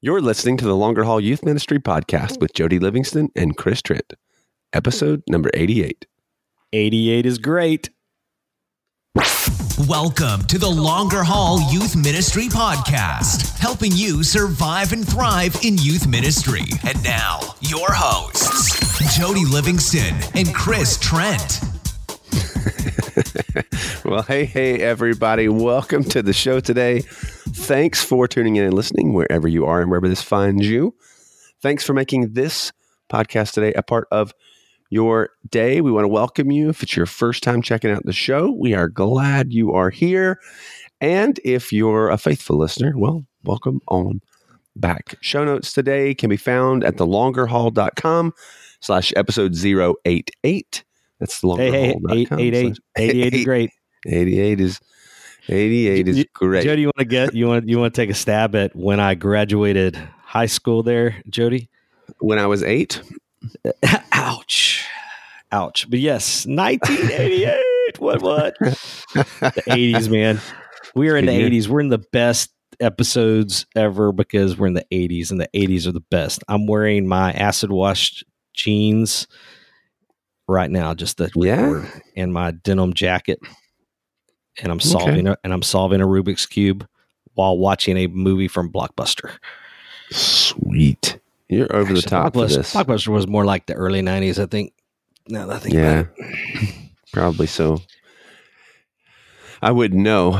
You're listening to the Longer Haul Youth Ministry podcast with Jody Livingston and Chris Trent, episode number 88. 88 is great. Welcome to the Longer Haul Youth Ministry Podcast, helping you survive and thrive in youth ministry. And now, your hosts, Jody Livingston and Chris Trent. well, hey, hey, everybody. Welcome to the show today. Thanks for tuning in and listening wherever you are and wherever this finds you. Thanks for making this podcast today a part of your day. We want to welcome you. If it's your first time checking out the show, we are glad you are here. And if you're a faithful listener, well, welcome on back. Show notes today can be found at thelongerhaul.com slash episode 088. That's the Hey, hey, eight, eight, eight, 88 is great. 88 is 88 is great. Jody, you want to get you want you want to take a stab at when I graduated high school there, Jody? when I was eight, Ouch. Ouch. But yes, 1988. what what? The 80s, man. We are in the year. 80s. We're in the best episodes ever because we're in the 80s and the 80s are the best. I'm wearing my acid washed jeans right now just to Yeah? and my denim jacket and I'm solving a, and I'm solving a Rubik's cube while watching a movie from Blockbuster. sweet. You're over the Actually, top for Blockbuster, this. Blockbuster was more like the early 90s, I think. I think Yeah, probably so. I wouldn't know.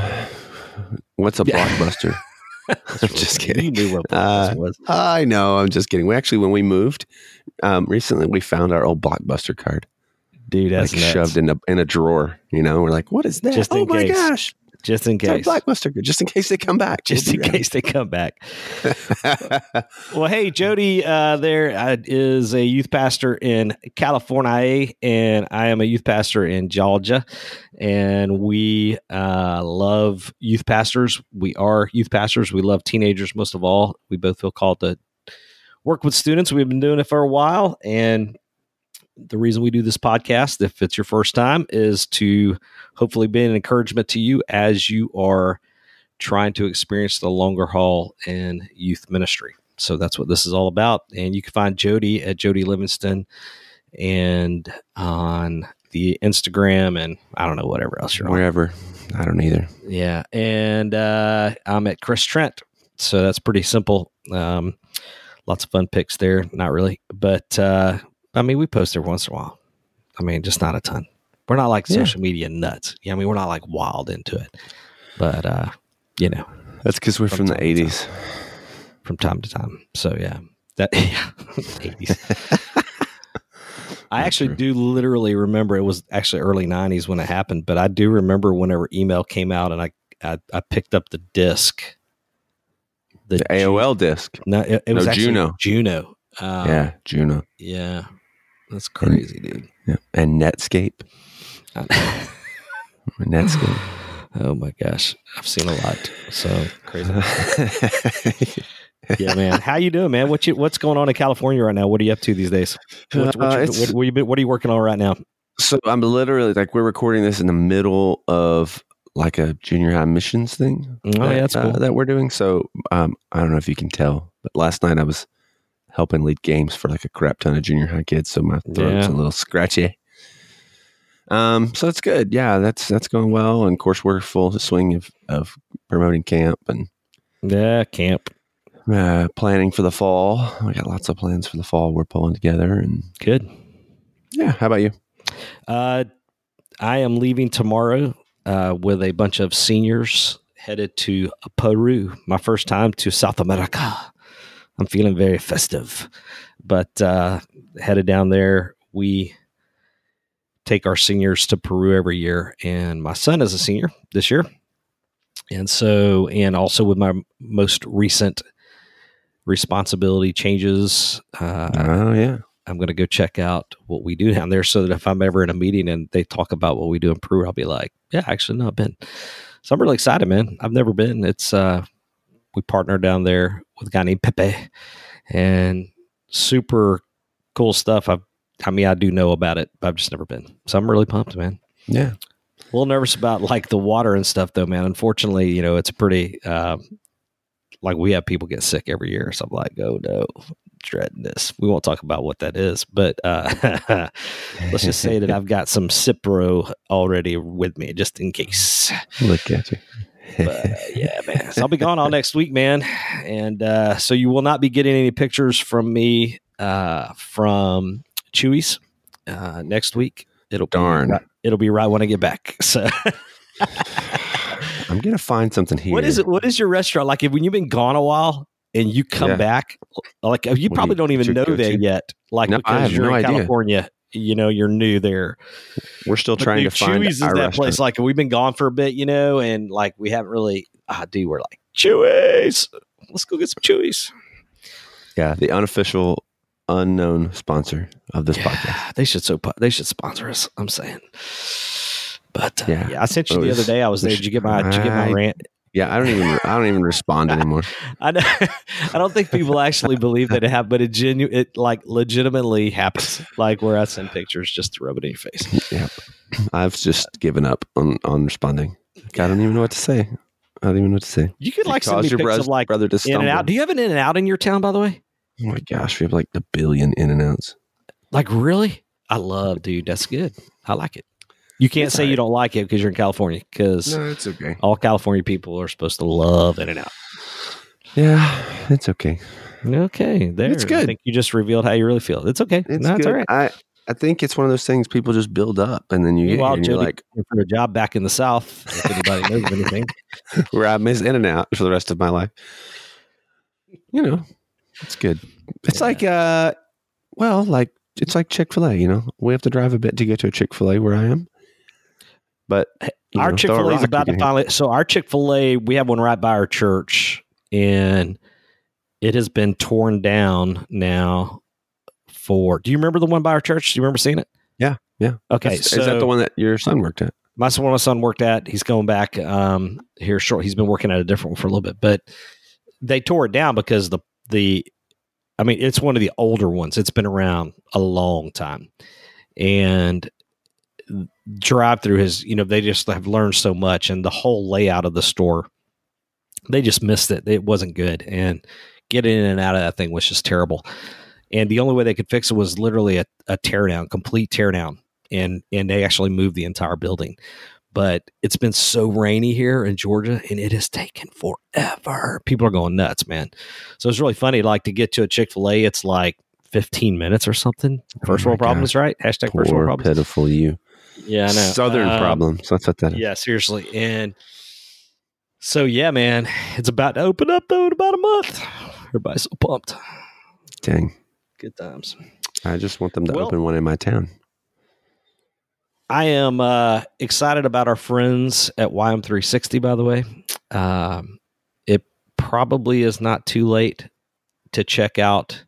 What's a Yeah. blockbuster? I'm just You kidding. knew what Uh, was. I know. I'm just kidding. We actually, when we moved um, recently, we found our old blockbuster card, Dude, that's like nuts. shoved in a in a drawer. You know, we're like, "What is that?" Just oh my case. gosh! just in case. blockbuster just in case they come back. Just We'll in case they come back. Well, hey, Jody, uh, there uh, is a youth pastor in California, and I am a youth pastor in Georgia. And we uh, love youth pastors. We are youth pastors. We love teenagers most of all. We both feel called to work with students. We've been doing it for a while. And the reason we do this podcast, if it's your first time, is to hopefully be an encouragement to you as you are trying to experience the longer haul in youth ministry. So that's what this is all about. And you can find Jody at Jody Livingston and on the Instagram and I don't know, whatever else you're on. Wherever. I don't either. Yeah. And uh, I'm at Chris Trent. So that's pretty simple. Um, lots of fun picks there. Not really. But uh, I mean, we post every once in a while. I mean, just not a ton. We're not like Yeah. social media nuts. Yeah, I mean, we're not like wild into it. But, uh, you know, That's because we're from the From time 80s. from time to time. So yeah, that yeah, eighties. I actually true. do literally remember it was actually early '90s when it happened, but I do remember whenever email came out and I I, I picked up the disc. The AOL disc. No, it, it was No, actually Juno. Juno. Um, yeah, Juno. yeah, that's crazy, dude. Yeah. And Netscape. I- Netscape. oh my gosh, I've seen a lot. So crazy. yeah, man. How you doing, man? What you what's going on in California right now? What are you up to these days? What, what, Uh, you- what, what, you been- what are you working on right now? So I'm literally like we're recording this in the middle of like a junior high missions thing. Oh, yeah, that's uh, cool. that we're doing. So um, I don't know if you can tell, but last night I was helping lead games for like a crap ton of junior high kids, so my throat's Yeah. a little scratchy. Um, so that's good. Yeah, that's that's going well, and of course we're full swing of of promoting camp and Yeah, camp. uh, planning for the fall. We got lots of plans for the fall. We're pulling together, and Good. yeah. How about you? Uh, I am leaving tomorrow uh, with a bunch of seniors headed to Peru. My first time to South America. I'm feeling very festive, but uh, headed down there. We take our seniors to Peru every year, and my son is a senior this year, and so and also with my most recent responsibility changes. Uh, Oh yeah. I'm going to go check out what we do down there so that if I'm ever in a meeting and they talk about what we do in Peru, I'll be like, yeah, actually, no, I've been. So I'm really excited, man. I've never been. It's, uh, we partnered down there with a guy named Pepe and super cool stuff. I've, I mean, I do know about it, but I've just never been. So I'm really pumped, man. Yeah. A little nervous about like the water and stuff, though, man. Unfortunately, you know, it's pretty, uh, like we have people get sick every year. So I'm like, oh no, dreading this. We won't talk about what that is, but uh, let's just say that I've got some Cipro already with me just in case. Look at you. But, uh, yeah, man. So I'll be gone all next week, man. And uh, so you will not be getting any pictures from me uh, from Chuy's uh, next week. It'll Darn. Be right, it'll be right when I get back. So I'm gonna find something here. what is it? What is your restaurant like? If when you've been gone a while and you come Yeah. back, like you do probably you- don't even know that yet. Like No, I because you're no in idea. California, you know, you're new there. We're still But trying dude, to find Chuy's is that restaurant. place. Like we've been gone for a bit, you know, and like we haven't really. Ah, dude, we're like Chuy's. Let's go get some Chuy's. Yeah, the unofficial, unknown sponsor of this podcast. They should so they should sponsor us. I'm saying. But uh, Yeah. yeah. I sent you Oh, the other day. I was there. Did you get my? Did you get my rant? Yeah, I don't even I don't even respond anymore. I know. I don't think people actually believe that it happened, but it genu- it like legitimately happens. Like where I send pictures just to rub it in your face. Yeah, I've just given up on on responding. I don't even know what to say. I don't even know what to say. You could like send me your pics bros- of like brother to in stumble. and out. Do you have an in and out in your town, by the way? oh my gosh, we have like a billion in and outs. Like really? I love, dude. That's good. I like it. You can't It's say you don't like it because you're in California. Because No, it's okay. all California people are supposed to love in and out. Yeah, it's okay. Okay, there. It's good. I good. think you just revealed how you really feel. It's okay. It's no, it's all right. I I think it's one of those things people just build up, and then you get here and you're like, for a job back in the South. If anybody knows of anything, where I miss in and out for the rest of my life. You know, it's good. It's Yeah. like, uh, well, like it's like Chick Fil A. You know, we have to drive a bit to get to a Chick Fil A where I am, but our Chick Fil A is about to finally. So our Chick Fil A, we have one right by our church, and it has been torn down now. For do you remember the one by our church? Do you remember seeing it? Yeah, yeah. Okay, so is that the one that your son worked at? my son, one my son worked at. He's going back um, here short. He's been working at a different one for a little bit, but they tore it down because the the. I mean, it's one of the older ones. It's been around a long time, and drive through has you know they just have learned so much, and the whole layout of the store, they just missed it. It wasn't good, and getting in and out of that thing was just terrible. And the only way they could fix it was literally a, a teardown, complete teardown and and they actually moved the entire building. But it's been so rainy here in Georgia, and it has taken forever. People are going nuts, man. So it's really funny. Like to get to a Chick Fil A, it's like fifteen minutes or something. First Oh world problems, right? Hashtag first world Poor problems. pitiful you. Yeah, I know. Southern Um, problems. That's what that is. Yeah, seriously. And so yeah, man, it's about to open up though in about a month. Everybody's so pumped. Dang. Good times. I just want them to Well- open one in my town. I am uh, excited about our friends at YM360, by the way. Um, it probably is not too late to check out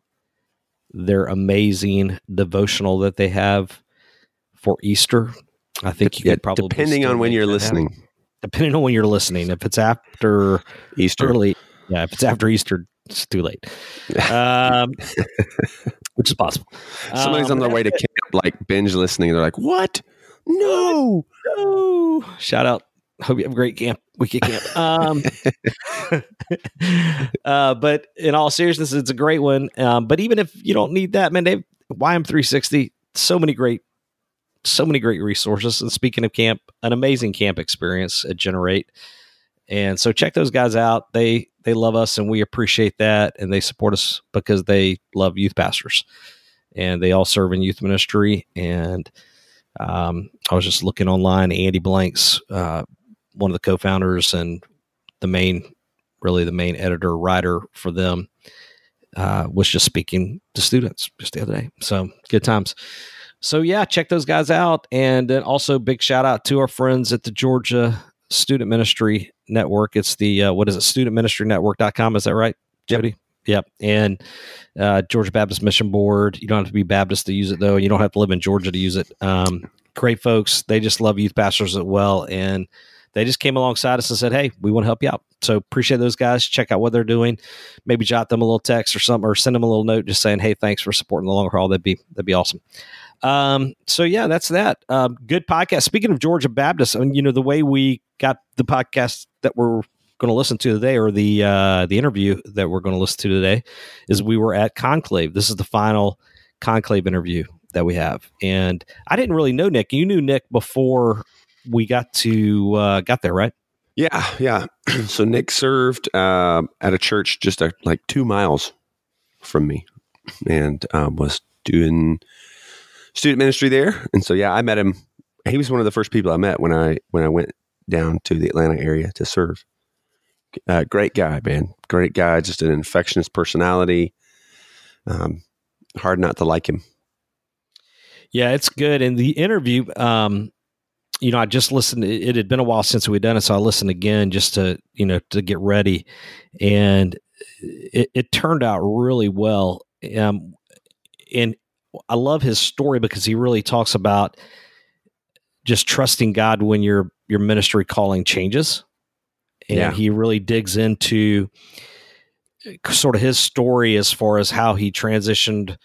their amazing devotional that they have for Easter. I think you could probably depending on when you're that happen. listening. Depending on when you're listening. If it's after Easter. early, yeah, if it's after Easter, it's too late. Um, which is possible. Somebody's Um, on their way to camp, like binge listening. and They're like, "What? No!" No. Shout out. Hope you have a great camp week at camp. Um, uh, but in all seriousness, it's a great one. Um, but even if you don't need that, man, they YM360, so many great, so many great resources. And speaking of camp, an amazing camp experience at Generate. And so check those guys out. They they love us and we appreciate that. And they support us because they love youth pastors. And they all serve in youth ministry. And um, I was just looking online. Andy Blanks, uh, one of the co-founders and the main, really the main editor writer for them, uh, was just speaking to students just the other day. So good times. So yeah, check those guys out, and then also big shout out to our friends at the Georgia Student Ministry Network. It's the uh, what is it? StudentMinistryNetwork.com. Is that right, Jody? Yep. And uh, Georgia Baptist Mission Board. You don't have to be Baptist to use it, though. You don't have to live in Georgia to use it. Um, great folks. They just love youth pastors as well. And they just came alongside us and said, Hey, we want to help you out. So appreciate those guys. Check out what they're doing. Maybe jot them a little text or something, or send them a little note just saying, Hey, thanks for supporting the longer haul. That'd be, that'd be awesome. Um, so yeah, that's that. Um, good podcast. Speaking of Georgia Baptist, I mean, you know, the way we got the podcast that we're going to listen to today, or the uh, the interview that we're going to listen to today, is we were at Conclave. This is the final Conclave interview that we have, and I didn't really know Nick. You knew Nick before we got to uh, got there, right? Yeah, yeah. so Nick served uh, at a church just a, like two miles from me, and um, was doing student ministry there. And so yeah, I met him. He was one of the first people I met when I when I went down to the Atlanta area to serve. Uh, great guy, man. Great guy. Just an infectious personality. Um, hard not to like him. Yeah, it's good. And the interview, um, you know, I just listened. It, had been a while since we'd done it, so I listened again just to you know to get ready, and it, it turned out really well. Um, and I love his story because he really talks about just trusting God when your your ministry calling changes, and Yeah. he really digs into sort of his story as far as how he transitioned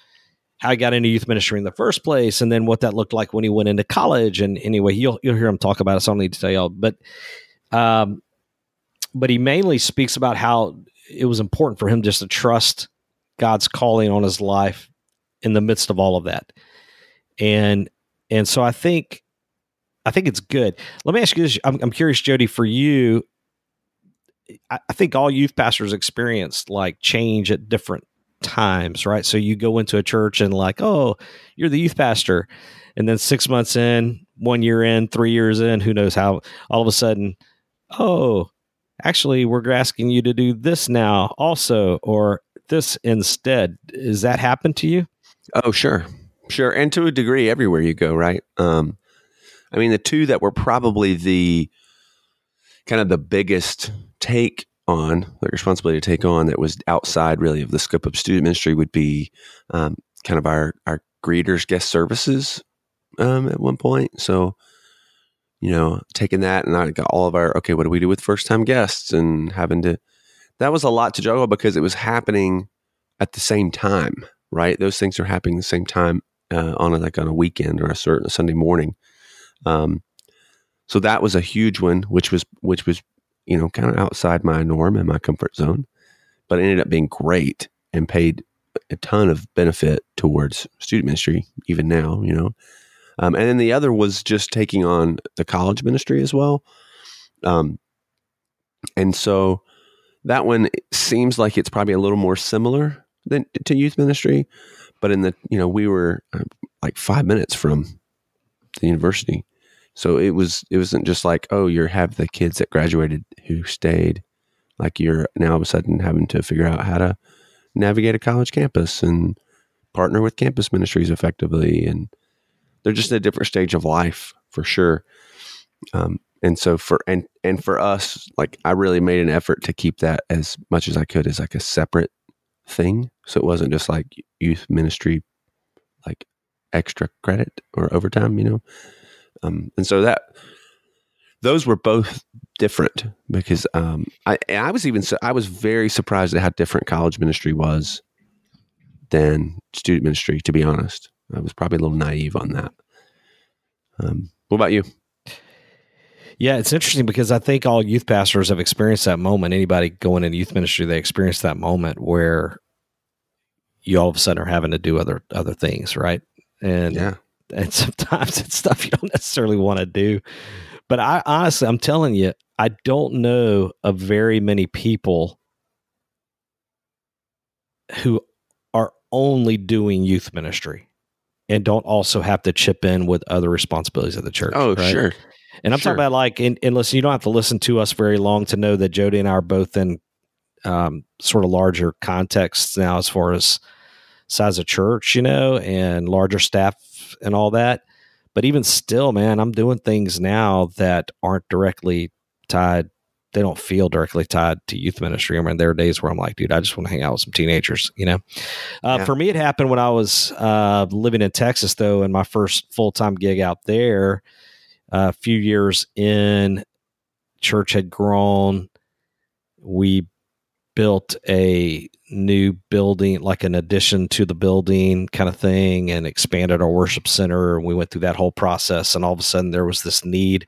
how he got into youth ministry in the first place and then what that looked like when he went into college. And anyway you'll you'll hear him talk about it so I don't need to tell y'all. But um but he mainly speaks about how it was important for him just to trust God's calling on his life in the midst of all of that and and so I think I think it's good let me ask you this I'm, I'm curious Jody for you I, I think all youth pastors experience like change at different times, right? So you go into a church and like, oh, you're the youth pastor, and then six months in, one year in, three years in, who knows how? All of a sudden, oh, actually, we're asking you to do this now, also, or this instead. Does that happen to you? Oh, sure. Sure. And to a degree, everywhere you go, right? Um, I mean, the two that were probably the kind of the biggest take on, the responsibility to take on that was outside really of the scope of student ministry would be um, kind of our, our greeters guest services um, at one point. So, you know, taking that and I got all of our, okay, what do we do with first time guests and having to, that was a lot to juggle because it was happening at the same time, right? Those things are happening the same time uh, on a, like on a weekend or a certain Sunday morning. Um, so that was a huge one, which was which was you know kind of outside my norm and my comfort zone, but it ended up being great and paid a ton of benefit towards student ministry even now. You know, um, and then the other was just taking on the college ministry as well. Um, and so that one seems like it's probably a little more similar than to youth ministry, but in the you know we were uh, like five minutes from the university, so it was it wasn't just like oh you have the kids that graduated who stayed, like you're now all of a sudden having to figure out how to navigate a college campus and partner with campus ministries effectively, and they're just a different stage of life for sure. Um, and so for and and for us, like I really made an effort to keep that as much as I could as like a separate thing. So it wasn't just like youth ministry, like extra credit or overtime, you know. Um, and so that those were both different because um, I I was even I was very surprised at how different college ministry was than student ministry. To be honest, I was probably a little naive on that. Um, what about you? Yeah, it's interesting because I think all youth pastors have experienced that moment. Anybody going into youth ministry, they experience that moment where you all of a sudden are having to do other other things, right? And Yeah, and sometimes it's stuff you don't necessarily want to do. But I honestly, I'm telling you, I don't know of very many people who are only doing youth ministry and don't also have to chip in with other responsibilities of the church. Oh, right? sure. And I'm Sure. talking about like, and, and listen, you don't have to listen to us very long to know that Jody and I are both in um, sort of larger contexts now as far as size of church, you know, and larger staff and all that. But even still, man, I'm doing things now that aren't directly tied. They don't feel directly tied to youth ministry. I mean, there are days where I'm like, dude, I just want to hang out with some teenagers, you know? Uh, Yeah. For me, it happened when I was uh, living in Texas, though, and my first full time gig out there. A few years in, church had grown. We built a new building, like an addition to the building kind of thing, and expanded our worship center. And we went through that whole process. And all of a sudden, there was this need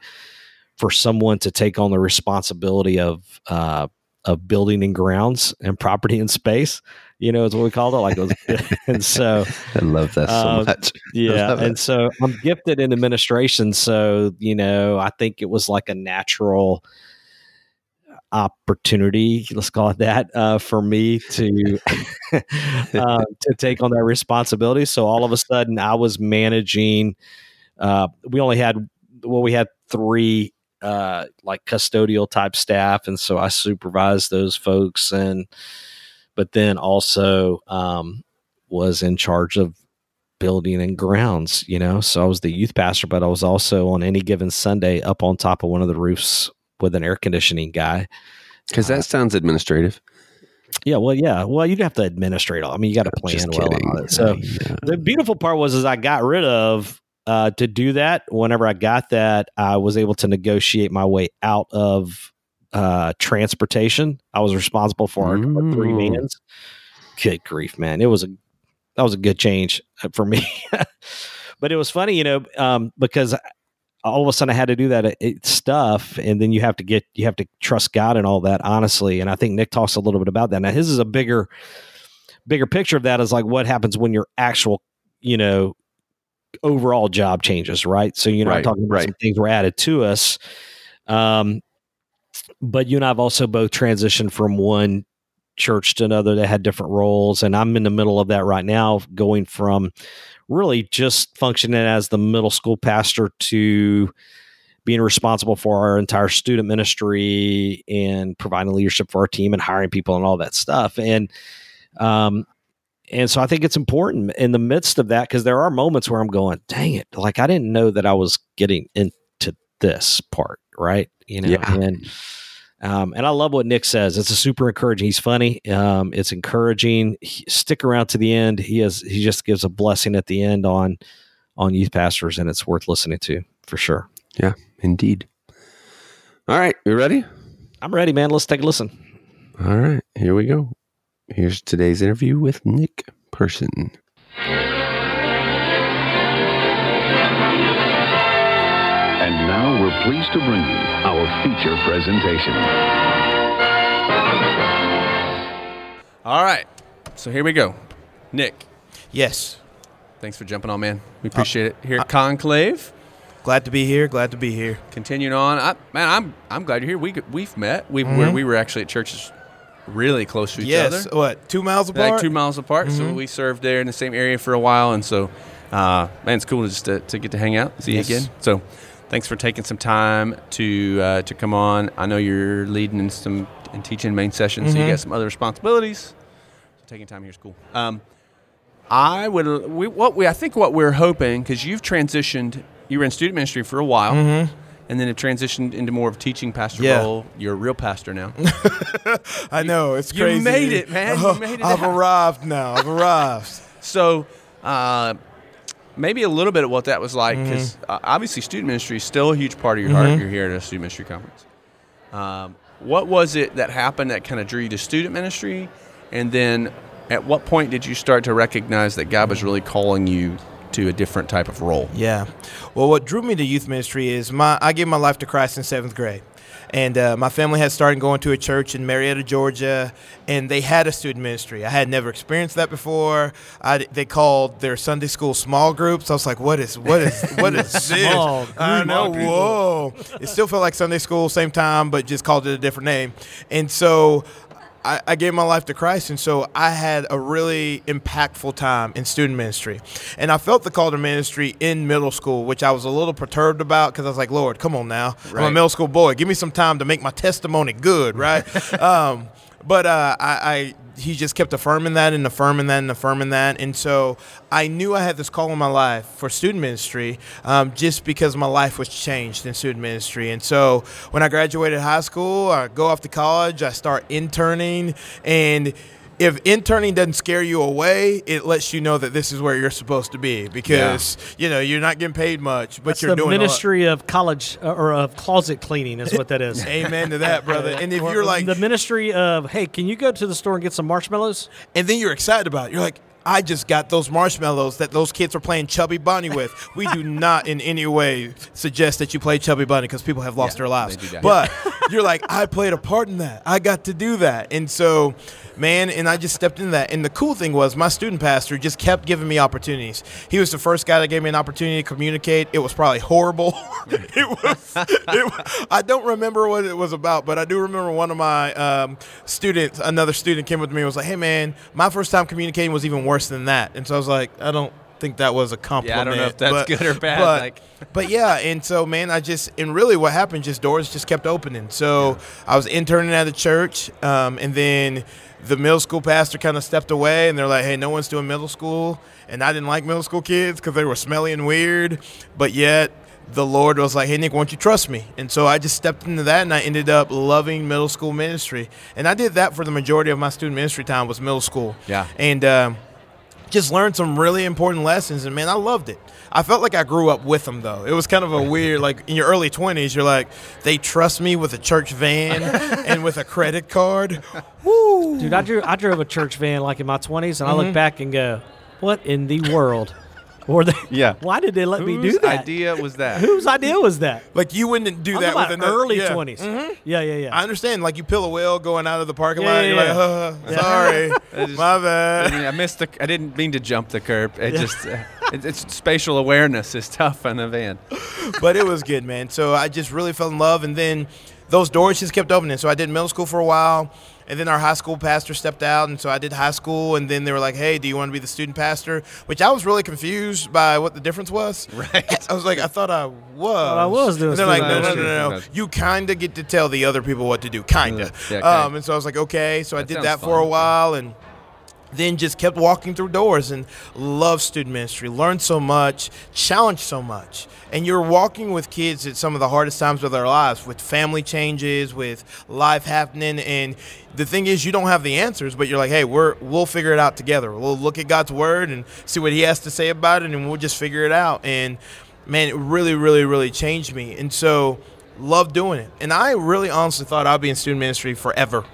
for someone to take on the responsibility of uh, of building and grounds and property and space. You know, is what we called it. Like, it was, and so I love that so Um, much. yeah, it. and so I'm gifted in administration. So you know, I think it was like a natural opportunity, let's call it that, uh, for me to uh, to take on that responsibility. So all of a sudden, I was managing. Uh, we only had well, we had three uh, like custodial type staff, and so I supervised those folks, and but then also um, was in charge of building and grounds. You know, so I was the youth pastor, but I was also on any given Sunday up on top of one of the roofs with an air conditioning guy. Because that sounds administrative. Yeah, well, yeah, well, you'd have to administrate all. I mean, you got to plan Just well. and kidding. all that. So Yeah. the beautiful part was is I got rid of uh, to do that. Whenever I got that, I was able to negotiate my way out of uh, transportation. I was responsible for our, three Mm. vans. Good grief, man! It was a that was a good change uh, for me. but it was funny, you know, um, because all of a sudden I had to do that uh, it, stuff, and then you have to get you have to trust God and all that. Honestly, and I think Nick talks a little bit about that. Now his is a bigger bigger picture of that is like what happens when your actual you know overall job changes, right? So you're not Right, talking about right. some things were added to us. Um, but you and I have also both transitioned from one church to another that had different roles, and I'm in the middle of that right now, going from really just functioning as the middle school pastor to being responsible for our entire student ministry and providing leadership for our team and hiring people and all that stuff. And um, and so I think it's important in the midst of that because there are moments where I'm going, dang it, like I didn't know that I was getting into this part, right? You know, Yeah. and um, and I love what Nick says. It's a super encouraging. He's funny. Um, it's encouraging. He, stick around to the end. He has he just gives a blessing at the end on on youth pastors, and it's worth listening to for sure. Yeah, indeed. All right. You ready? I'm ready, man. Let's take a listen. All right. Here we go. Here's today's interview with Nick Person. Pleased to bring you our feature presentation. All right. So here we go. Nick, Yes. thanks for jumping on, man. We uh, appreciate it. Here at Conclave, Glad to be here. Glad to be here. continuing on. I, man, I'm I'm glad you're here. We we've met. We mm-hmm. were we were actually at churches really close to each yes. other, What? Two miles apart. like two miles apart. So mm-hmm. we served there in the same area for a while, and so uh, man, it's cool just to, to get to hang out, see Yes. you again. So thanks for taking some time to uh, to come on. I know you're leading in some and teaching main sessions, so you got some other responsibilities. So taking time here is cool. Um, I would we, what we I think what we're hoping because you've transitioned. You were in student ministry for a while, and then it transitioned into more of teaching pastor Yeah. role. You're a real pastor now. I know it's you crazy. made it, man. You made it I've out. arrived now. I've arrived. So, uh, maybe a little bit of what that was like, Mm-hmm. because uh, obviously student ministry is still a huge part of your heart. You're here at a student ministry conference. Um, what was it that happened that kind of drew you to student ministry? And then at what point did you start to recognize that God was really calling you to a different type of role? Yeah. Well, what drew me to youth ministry is my I gave my life to Christ in seventh grade. And uh, my family had started going to a church in Marietta, Georgia, and they had a student ministry. I had never experienced that before. I, they called their Sunday school small groups. I was like, "What is what is what is this?" Small I know. Whoa! It still felt like Sunday school, same time, but just called it a different name. And so I, I gave my life to Christ, and so I had a really impactful time in student ministry. And I felt the call to ministry in middle school, which I was a little perturbed about because I was like, Lord, come on now. I'm a middle school boy. Give me some time to make my testimony good, right? um, but uh, I, I he just kept affirming that and affirming that and affirming that, and so I knew I had this call in my life for student ministry, um, just because my life was changed in student ministry. And so when I graduated high school, I go off to college, I start interning, and if interning doesn't scare you away, it lets you know that this is where you're supposed to be because you know you're not getting paid much, but That's you're the doing a lot. ministry of college uh, or of closet cleaning is what that is. Amen to that, brother. And if you're like, the ministry of, hey, can you go to the store and get some marshmallows? and then you're excited about it. You're like, I just got those marshmallows that those kids are playing Chubby Bunny with. We do not in any way suggest that you play Chubby Bunny because people have lost Yeah, their lives. they do that. But you're like, I played a part in that. I got to do that. And so, man, and I just stepped into that. And the cool thing was, my student pastor just kept giving me opportunities. He was the first guy that gave me an opportunity to communicate. It was probably horrible. it was, it. I don't remember what it was about, but I do remember one of my um, students, another student came up to me and was like, hey, man, my first time communicating was even worse than that. And so I was like, I don't think that was a compliment. Yeah, I don't know if that's but- good or bad, But, like- but yeah, and so man, I just and really what happened, just doors just kept opening. So I was interning at the church, um, and then the middle school pastor kind of stepped away, and they're like, "Hey, no one's doing middle school," and I didn't like middle school kids because they were smelly and weird, but yet. The Lord was like, "Hey Nick, won't you trust me?" And so I just stepped into that, and I ended up loving middle school ministry. And I did that for the majority of my student ministry time was middle school. Yeah. And um, just learned some really important lessons and man i loved it i felt like i grew up with them though it was kind of a weird like in your early 20s you're like they trust me with a church van and with a credit card Woo. Dude, I drew I drove a church van like in my twenties, and I Mm-hmm. look back and go, "What in the world?" Or they, Yeah. Why did they let me do that? Whose idea was that? Whose idea was that? like you wouldn't do I'm that with an another early yeah. 20s Mhm. Yeah, yeah, yeah. i understand like you pill a wheel going out of the parking Yeah, lot yeah, you're yeah. like uh, sorry just- my I, bad mean, I missed the. I didn't mean to jump the curb. It just. Uh, it, it's spatial awareness is tough in a van. but it was good, man. So I just really fell in love, and then those doors just kept opening. So I did middle school for a while, and then our high school pastor stepped out, and so I did high school, and then they were like, "Hey, do you want to be the student pastor?" Which I was really confused by what the difference was. Right. I was like, I thought I was. I was doing And they're like, no, no, no, no, no. You kind of get to tell the other people what to do, kind of. Yeah, kinda. um, and so I was like, okay. So I That did that for a while, and then just kept walking through doors and loved student ministry, learned so much, challenged so much. And you're walking with kids at some of the hardest times of their lives, with family changes, with life happening. And the thing is, you don't have the answers, but you're like, hey, we're we'll figure it out together. We'll look at God's word and see what He has to say about it, and we'll just figure it out. And man, it really, really, really changed me. And so, loved doing it. And I really honestly thought I'd be in student ministry forever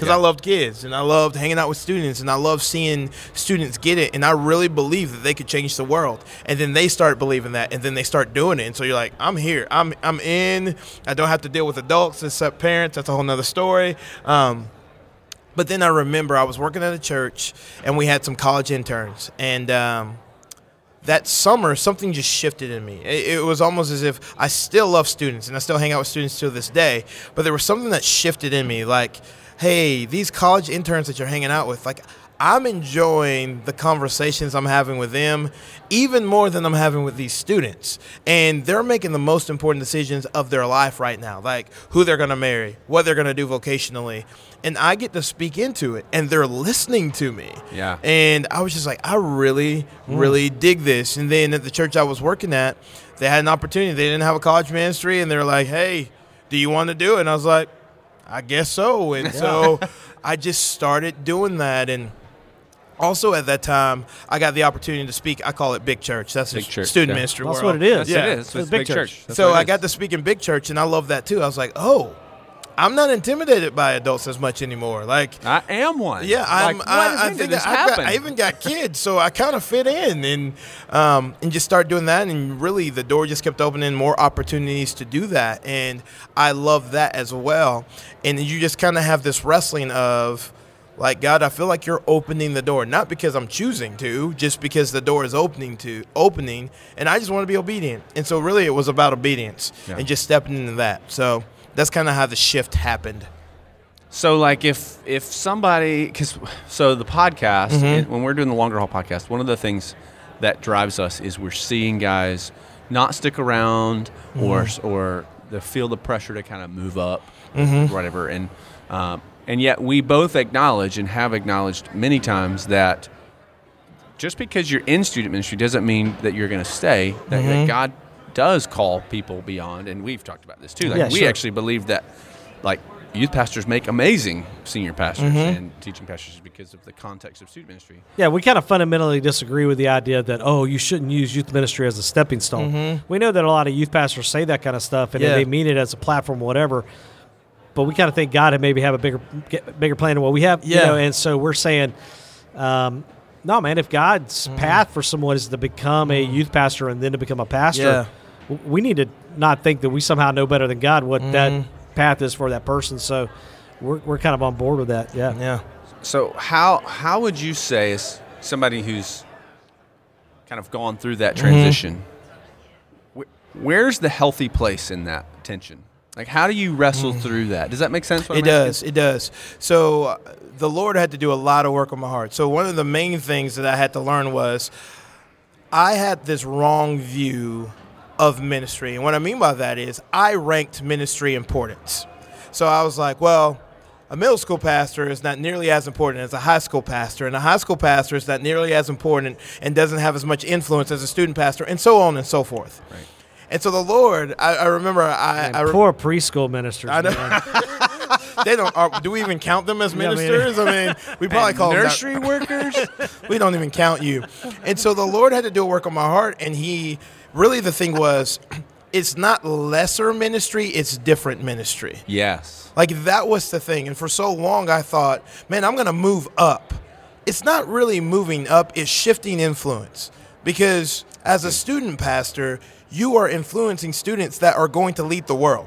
because I loved kids and I loved hanging out with students and I loved seeing students get it and I really believed that they could change the world. And then they start believing that and then they start doing it. And so you're like I'm here. I'm I'm in. I don't have to deal with adults except parents. That's a whole nother story. Um, but then I remember I was working at a church and we had some college interns. And um, that summer something just shifted in me. It, it was almost as if i still love students and i still hang out with students to this day. But there was something that shifted in me like hey these college interns that you're hanging out with like i'm enjoying the conversations i'm having with them even more than i'm having with these students and they're making the most important decisions of their life right now like who they're going to marry what they're going to do vocationally and i get to speak into it and they're listening to me Yeah. and I was just like, I really, mm. really dig this. And then at the church I was working at, they had an opportunity. They didn't have a college ministry, and they're like, "Hey, do you want to do it?" And I was like, "I guess so." And so I just started doing that. And also at that time, I got the opportunity to speak. I call it big church. That's Big a church, student yeah. ministry. That's world. what it is. That's Yeah. it is. It's, It's big big church. church. So I is. got to speak in big church, and I love that too. I was like, oh, I'm not intimidated by adults as much anymore. Like I am one. Yeah, I'm, Like, I, I think I, got. I even got kids, so I kind of fit in and um, and just start doing that. And really, the door just kept opening more opportunities to do that, and I love that as well. And you just kind of have this wrestling of. Like God, I feel like you're opening the door, not because I'm choosing to, just because the door is opening to opening, and I just want to be obedient. And so, really, it was about obedience Yeah. and just stepping into that. So that's kind of how the shift happened. So, like, if if somebody, because so the podcast, Mm-hmm. and when we're doing the longer haul podcast, one of the things that drives us is we're seeing guys not stick around or Mm-hmm. or the feel the pressure to kind of move up, Mm-hmm. whatever, and um, and yet we both acknowledge and have acknowledged many times that just because you're in student ministry doesn't mean that you're going to stay. That, Mm-hmm. that God does call people beyond, and we've talked about this too. Like Yeah, we sure. actually believe that, like youth pastors make amazing senior pastors Mm-hmm. and teaching pastors because of the context of student ministry. Yeah, we kind of fundamentally disagree with the idea that oh, you shouldn't use youth ministry as a stepping stone. We know that a lot of youth pastors say that kind of stuff, and Mm-hmm. Yeah. they mean it as a platform, whatever. But we kind of think God had maybe have a bigger, get- bigger plan than what we have. you Yeah. know, and so we're saying, um, no, man. If God's Mm-hmm. path for someone is to become a youth pastor and then to become a pastor, Yeah. We need to not think that we somehow know better than God what Mm-hmm. that path is for that person. So we're, we're kind of on board with that. Yeah. Yeah. So how how would you say as somebody who's kind of gone through that Mm-hmm. transition, wh- where's the healthy place in that tension? Like how do you wrestle through that? Does that make sense? what It I'm asking? does. It does. So uh, the Lord had to do a lot of work on my heart. So one of the main things that I had to learn was I had this wrong view of ministry. And what I mean by that is I ranked ministry importance. So I was like, well, a middle school pastor is not nearly as important as a high school pastor, and a high school pastor is not nearly as important and doesn't have as much influence as a student pastor, and so on and so forth. Right. And so the Lord, I, I remember, I, And I re- poor preschool ministers. I know. they don't. Are, do we even count them as Yeah, I mean- ministers? I mean, we probably call them nursery workers. we don't even count you. And so the Lord had to do a work on my heart, and He really the thing was, it's not lesser ministry; it's different ministry. yes. Like that was the thing. And for so long, I thought, man, I'm going to move up. It's not really moving up, it's shifting influence. Because as a student pastor, you are influencing students that are going to lead the world.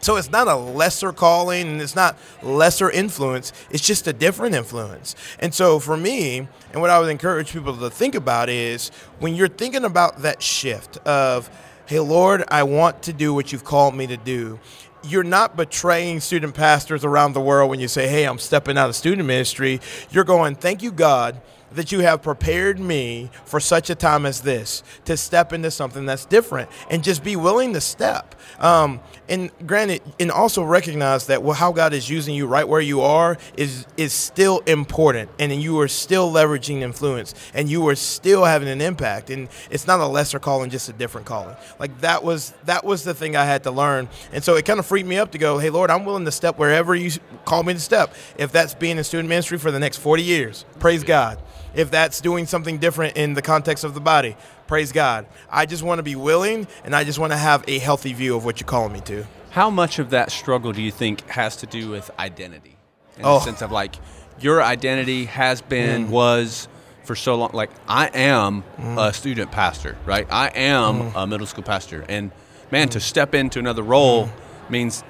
So it's not a lesser calling and it's not lesser influence. It's just a different influence. And so for me, and what I would encourage people to think about is when you're thinking about that shift of, hey, Lord, I want to do what you've called me to do. You're not betraying student pastors around the world when you say, hey, I'm stepping out of student ministry. You're going, thank you, God, that you have prepared me for such a time as this to step into something that's different and just be willing to step. Um, and granted, and also recognize that well, how God is using you right where you are is is still important, and you are still leveraging influence, and you are still having an impact. And it's not a lesser calling, just a different calling. Like that was that was the thing I had to learn, and so it kind of freaked me up to go, hey Lord, I'm willing to step wherever you call me to step. If that's being in student ministry for the next 40 years, praise God if that's doing something different in the context of the body. Praise God. I just want to be willing and I just want to have a healthy view of what you're calling me to. How much of that struggle do you think has to do with identity? In Oh. the sense of like your identity has Mm. been, was for so long. Like I am Mm. a student pastor, right? I am a middle school pastor. And man, Mm. to step into another role means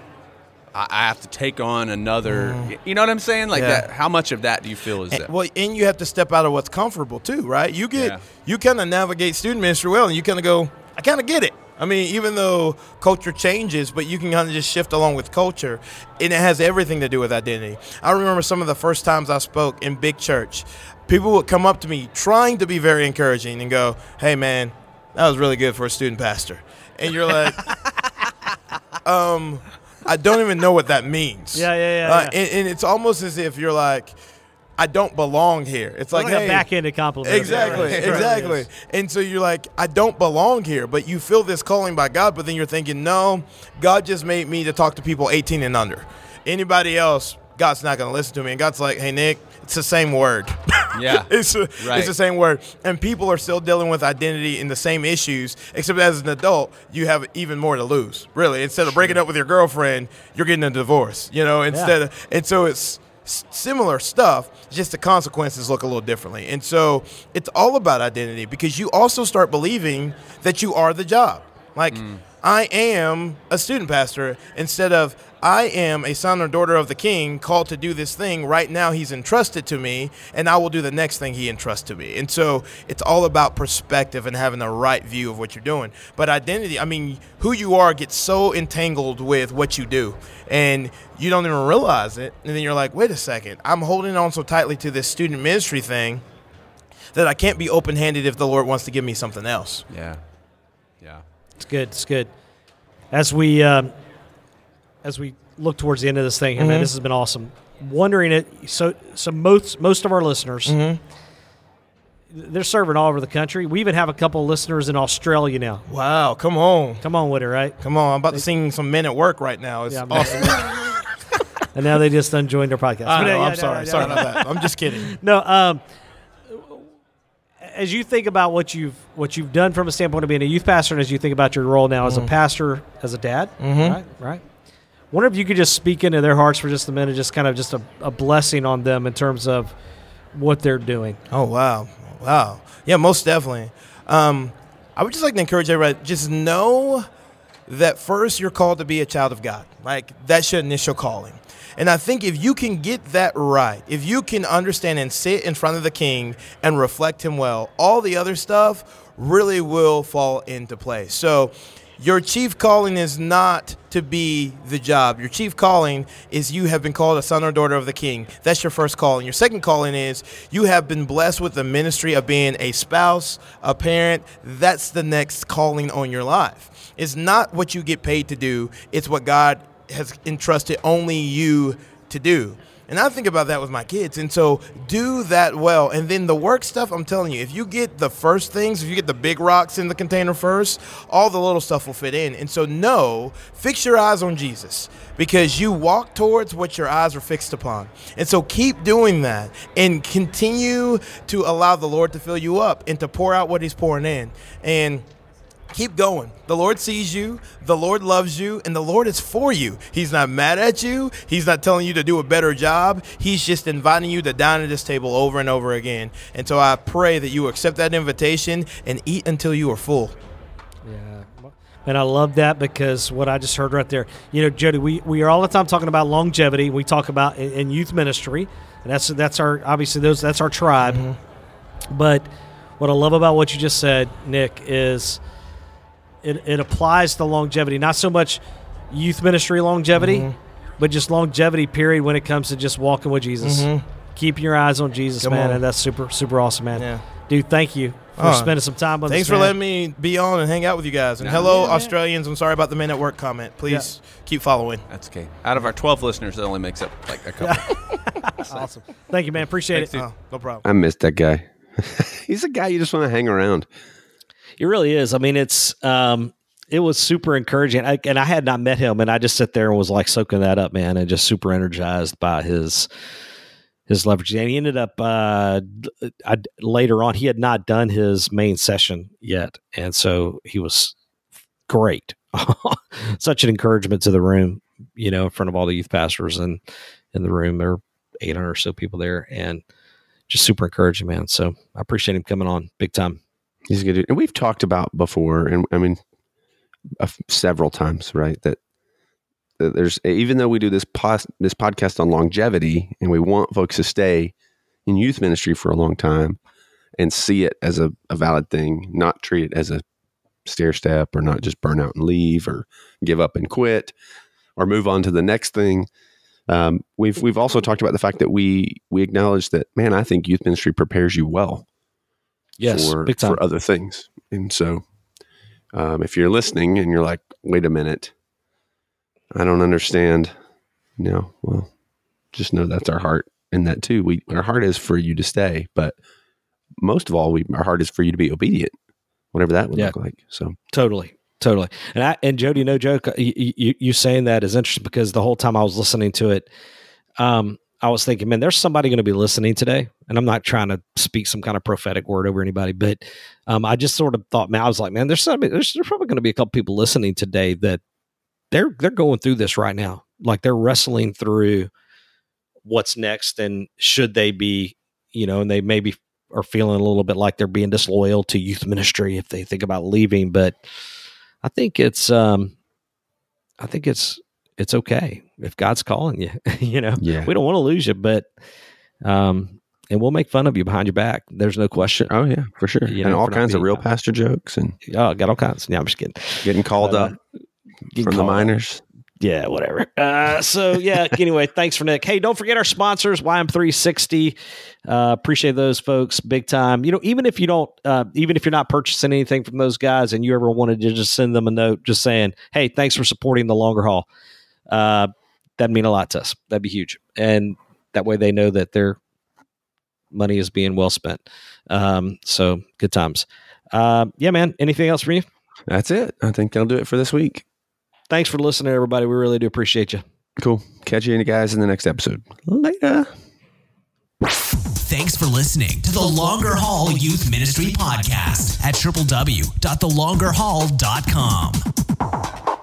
I, have to take on another. You know what I'm saying? Like Mm. Yeah. that. How much of that do you feel is And, that? well, and you have to step out of what's comfortable too, right? You get Yeah. you kind of navigate student ministry well, and you kind of go, I kind of get it. I mean, even though culture changes, but you can kind of just shift along with culture, and it has everything to do with identity. I remember some of the first times I spoke in big church, people would come up to me trying to be very encouraging and go, "Hey, man, that was really good for a student pastor," and you're like, um. I don't even know what that means. Yeah, yeah, yeah, Uh, yeah. And, and it's almost as if you're like, I don't belong here. It's like, like a backhanded compliment. Exactly, Right. exactly. And so you're like, I don't belong here, but you feel this calling by God, but then you're thinking, no, God just made me to talk to people 18 and under. Anybody else, God's not going to listen to me. And God's like, hey, Nick, it's the same word. Yeah. it's, a- Right. it's the same word. And people are still dealing with identity in the same issues, except as an adult, you have even more to lose. Really, instead of breaking up with your girlfriend, you're getting a divorce. You know, instead of, and so it's similar stuff, just the consequences look a little differently. And so it's all about identity because you also start believing that you are the job. Like, mm. I am a student pastor instead of I am a son or daughter of the king called to do this thing. Right now, he's entrusted to me, and I will do the next thing he entrusts to me. And so it's all about perspective and having the right view of what you're doing. But identity, I mean, who you are gets so entangled with what you do, and you don't even realize it. And then you're like, wait a second, I'm holding on so tightly to this student ministry thing that I can't be open handed if the Lord wants to give me something else. yeah. It's good. It's good. As we um, as we look towards the end of this thing, Mm-hmm. man, this has been awesome. Wondering it. So so most most of our listeners, Mm-hmm. they're serving all over the country. We even have a couple of listeners in Australia now. Wow, come on. Come on with it, right? Come on, I'm about to sing some men at work right now. It's Yeah, awesome. And now they just unjoined their podcast. I But, know, yeah, I'm yeah, sorry. sorry about that. I'm just kidding. No, um, as you think about what you've what you've done from a standpoint of being a youth pastor, and as you think about your role now as a pastor, as a dad, right, right. Wonder if you could just speak into their hearts for just a minute, just kind of just a, a blessing on them in terms of what they're doing. Oh wow, wow, yeah, most definitely. Um, I would just like to encourage everybody just know that first you're called to be a child of God. Like that's your initial calling. And I think if you can get that right, if you can understand and sit in front of the king and reflect him well, all the other stuff really will fall into place. So your chief calling is not to be the job. Your chief calling is you have been called a son or daughter of the king. That's your first calling. Your second calling is you have been blessed with the ministry of being a spouse, a parent. That's the next calling on your life. It's not what you get paid to do, it's what God has entrusted only you to do. And I think about that with my kids. And so do that well. And then the work stuff, I'm telling you, if you get the first things, if you get the big rocks in the container first, all the little stuff will fit in. And so, no, fix your eyes on Jesus because you walk towards what your eyes are fixed upon. And so keep doing that and continue to allow the Lord to fill you up and to pour out what He's pouring in. And keep going. The Lord sees you, the Lord loves you, and the Lord is for you. He's not mad at you, He's not telling you to do a better job. He's just inviting you to dine at this table over and over again. And so I pray that you accept that invitation and eat until you are full. Yeah. And I love that because what I just heard right there, you know, Jody, we, we are all the time talking about longevity. We talk about in, in youth ministry, and that's that's our obviously those that's our tribe. Mm-hmm. But what I love about what you just said, Nick, is it, it applies to longevity, not so much youth ministry longevity, mm-hmm. but just longevity period when it comes to just walking with Jesus. Mm-hmm. Keep your eyes on Jesus, Come man, on. and that's super super awesome, man. Yeah. Dude, thank you for Oh, spending some time with Thanks us. for man. letting me be on and hang out with you guys. And hello, Australians. I'm sorry about the men at work comment. Please keep following. That's okay. Out of our 12 listeners, it only makes up like a couple. Awesome. Thank you, man. Appreciate Thanks, it. dude. Oh, no problem. I missed that guy. He's a guy you just want to hang around. It really is. I mean, it's um, it was super encouraging, I, and I had not met him, and I just sit there and was like soaking that up, man, and just super energized by his his leverage. And he ended up uh, I, later on. He had not done his main session yet, and so he was great. Such an encouragement to the room, you know, in front of all the youth pastors and in the room. There were 800 or so people there, and just super encouraging, man. So I appreciate him coming on big time. He's good. And we've talked about before, and I mean, f- several times, right? That, that there's even though we do this pos, this podcast on longevity, and we want folks to stay in youth ministry for a long time and see it as a, a valid thing, not treat it as a stair step, or not just burn out and leave, or give up and quit, or move on to the next thing. Um, we've we've also talked about the fact that we we acknowledge that man, I think youth ministry prepares you well Yes, for, for other things. And so, um, if you're listening and you're like, wait a minute, I don't understand. No, well, just know that's our heart in that too. We our heart is for you to stay, but most of all, we our heart is for you to be obedient, whatever that would Yeah. look like. So Totally, totally. And I and Jody, no joke. You, you, you saying that is interesting because the whole time I was listening to it, um, I was thinking, man, there's somebody going to be listening today, and I'm not trying to speak some kind of prophetic word over anybody, but um, I just sort of thought, man, I was like, man, there's somebody, there's, there's probably going to be a couple people listening today that they're they're going through this right now, like they're wrestling through what's next, and should they be, you know, and they maybe are feeling a little bit like they're being disloyal to youth ministry if they think about leaving, but I think it's um I think it's it's okay if God's calling you. you know, Yeah. we don't want to lose you, but um and we'll make fun of you behind your back. There's no question. oh yeah, for sure, You and know, all kinds of real God. pastor jokes and Oh, got all kinds. Yeah, I'm just kidding. getting called Uh, up Getting from the called out. minors. Yeah, whatever. Uh, so yeah. Anyway, thanks for Nick. Hey, don't forget our sponsors, YM360. Uh, appreciate those folks big time. You know, even if you don't, uh, even if you're not purchasing anything from those guys, and you ever wanted to just send them a note, just saying, "Hey, thanks for supporting the longer haul." Uh, that'd mean a lot to us. That'd be huge, and that way they know that their money is being well spent. Um, so good times. Uh, yeah, man. Anything else for you? That's it. I think that'll do it for this week. Thanks for listening, everybody. We really do appreciate you. Cool. Catch you guys in the next episode. Later. Thanks for listening to the Longer Haul Youth Ministry Podcast at www.thelongerhaul.com.